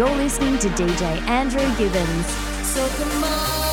You're listening to DJ Andrew Gibbons. So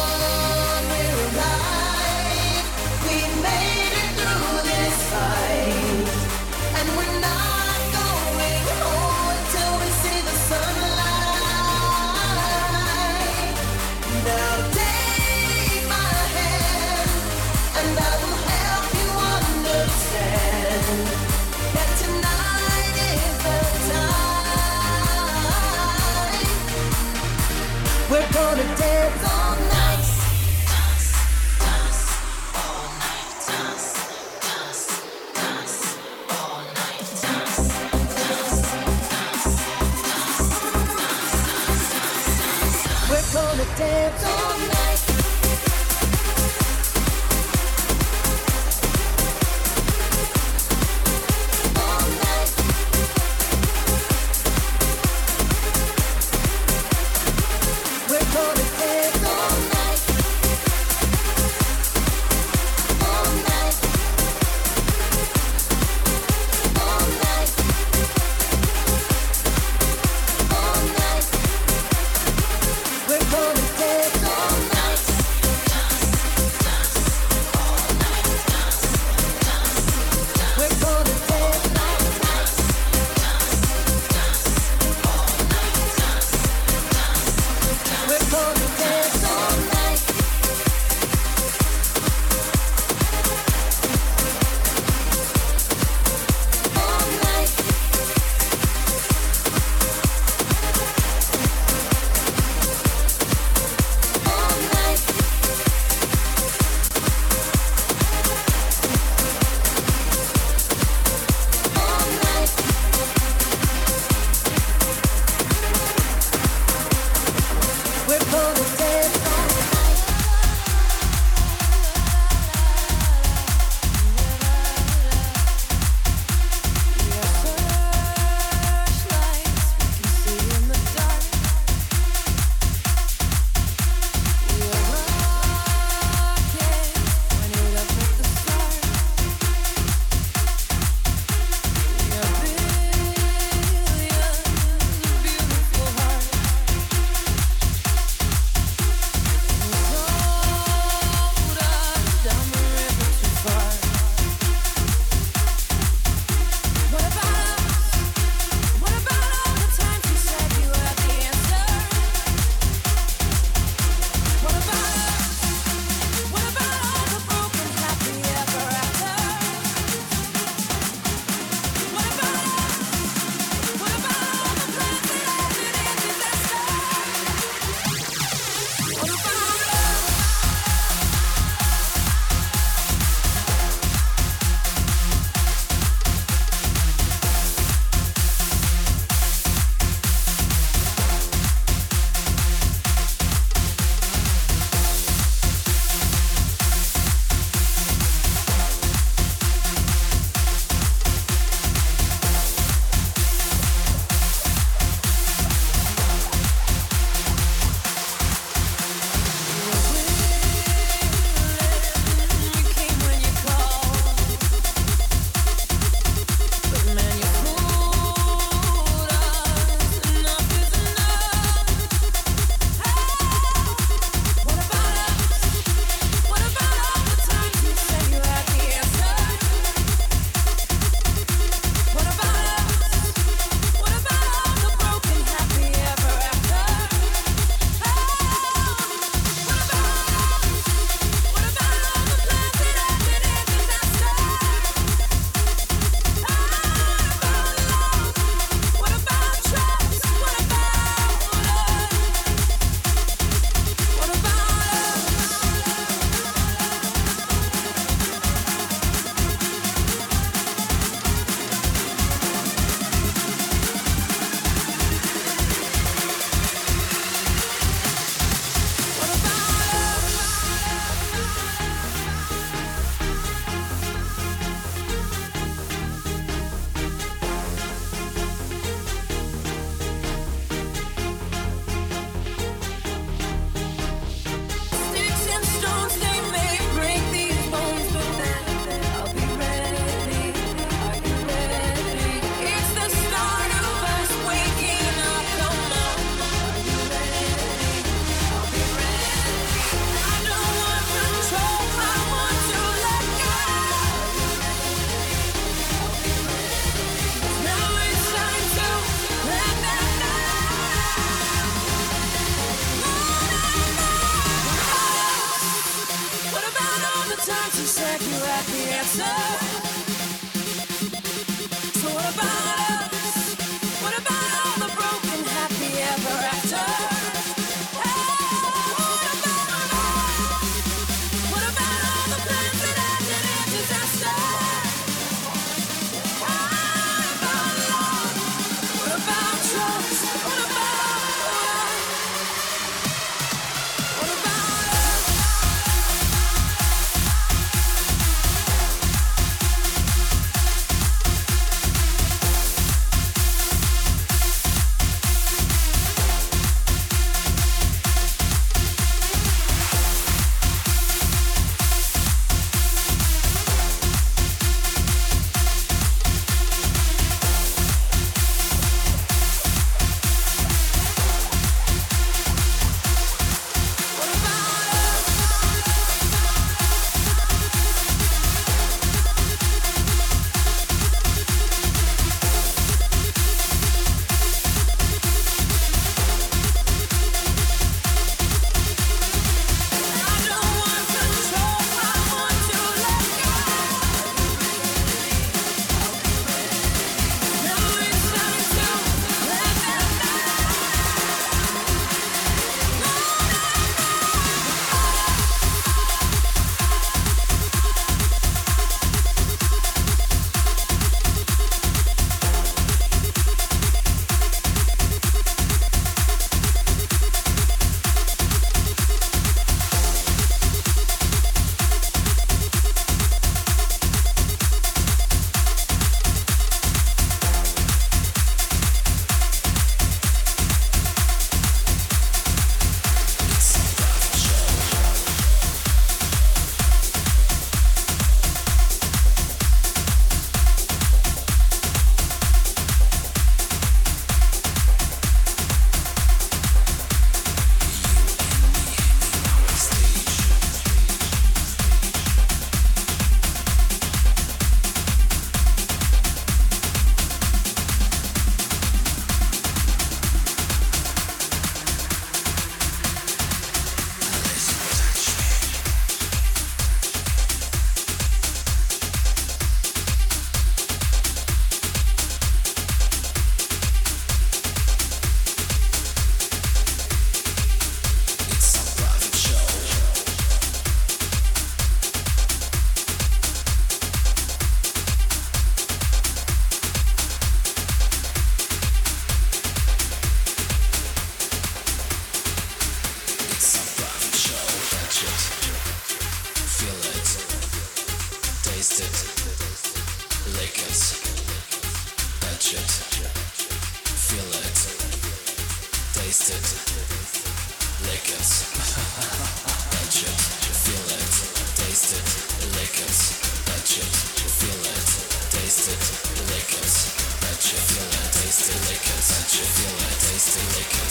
Touch it, feel it, taste it, lick it.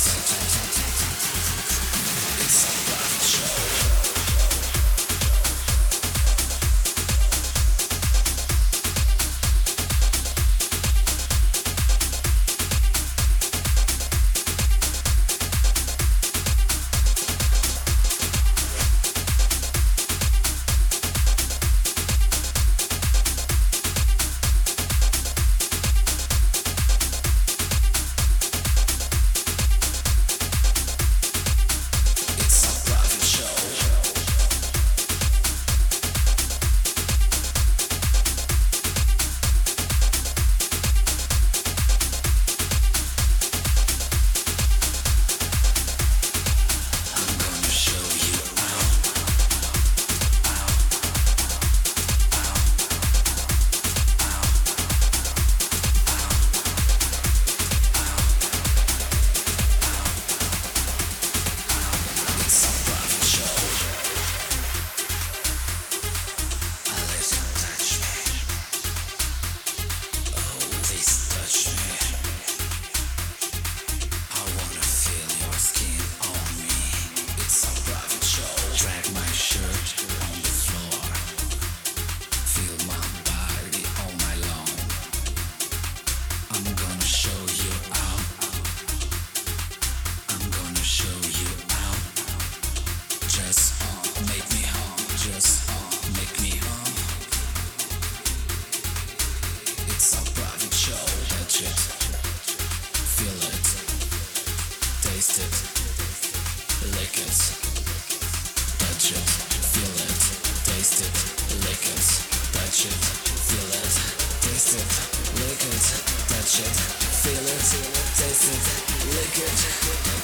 It's like say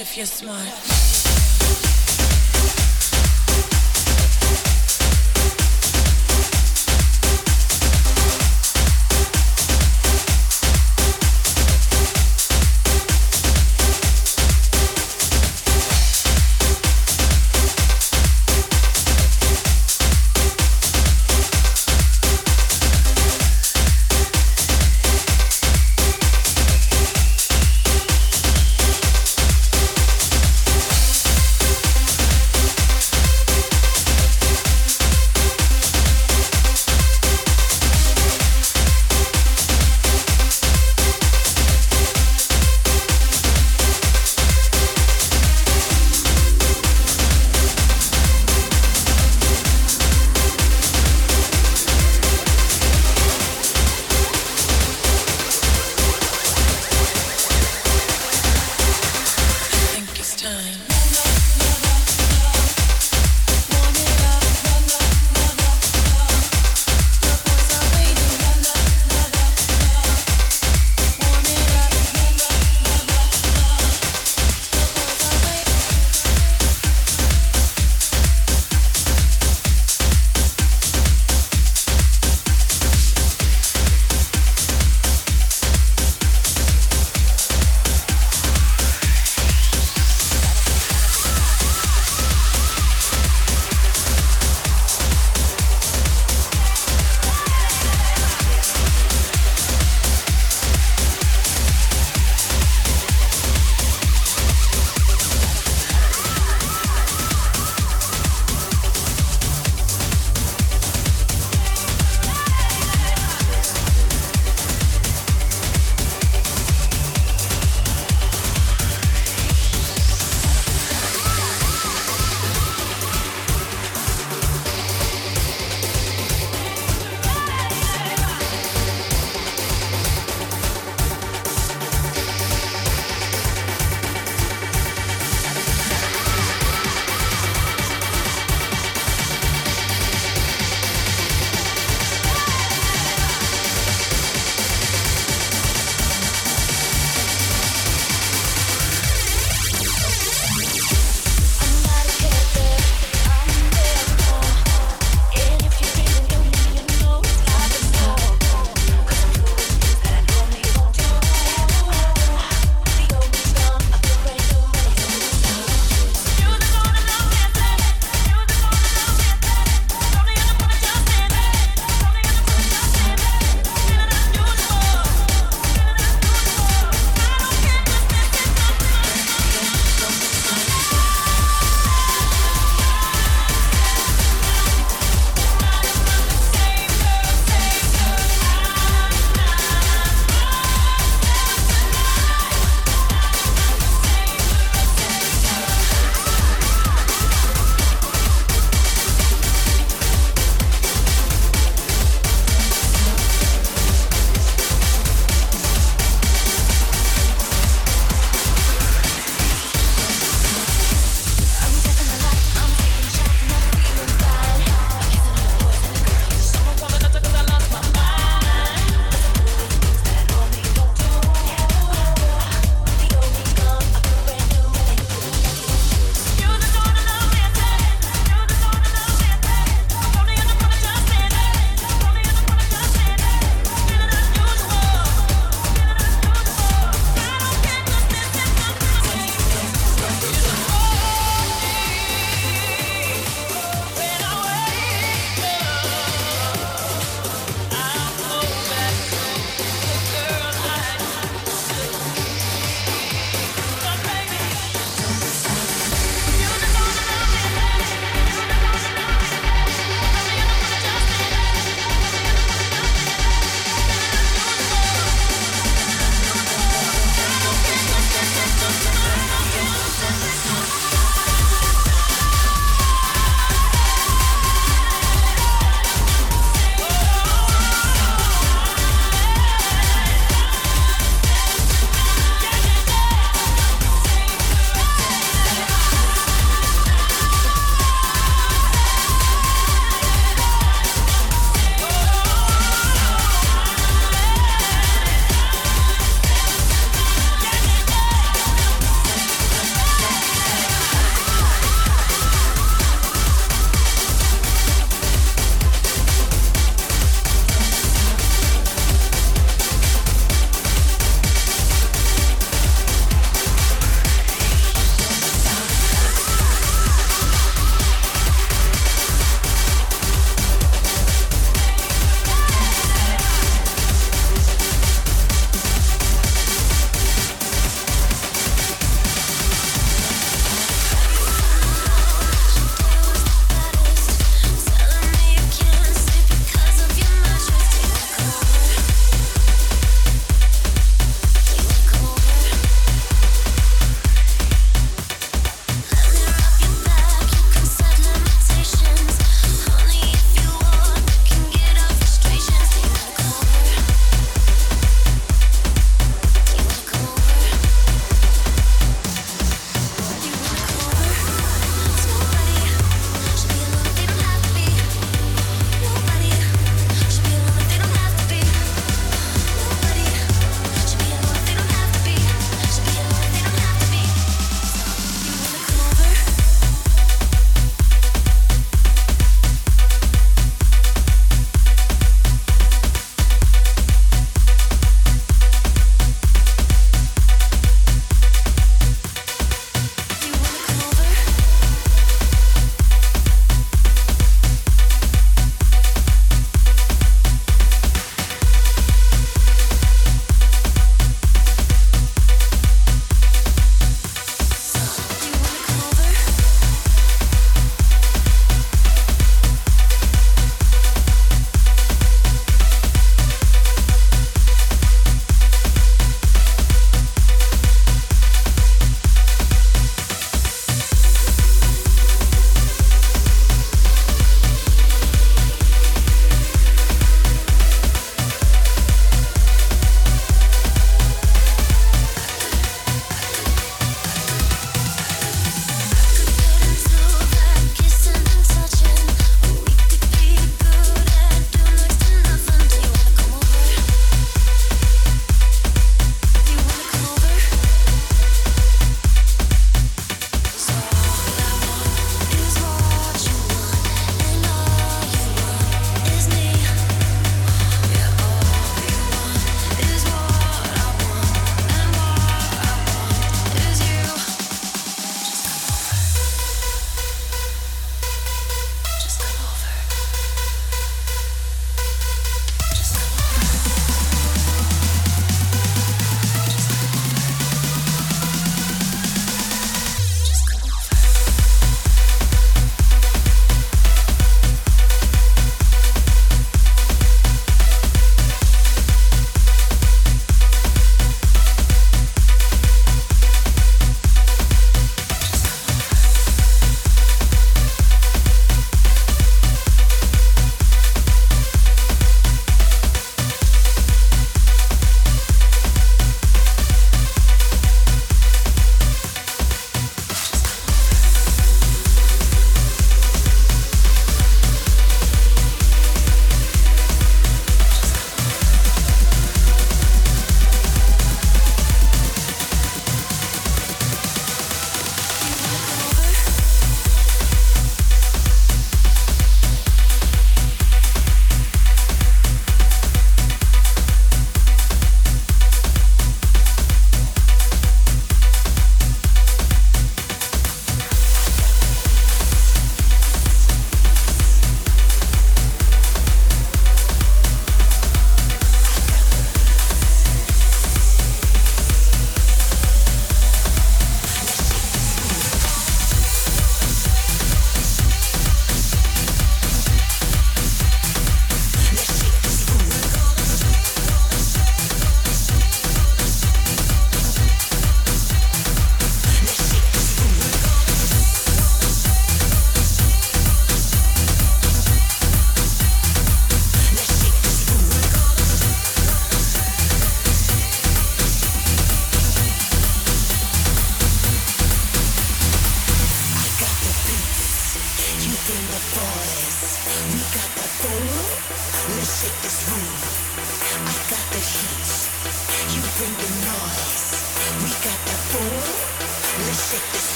if you're smart.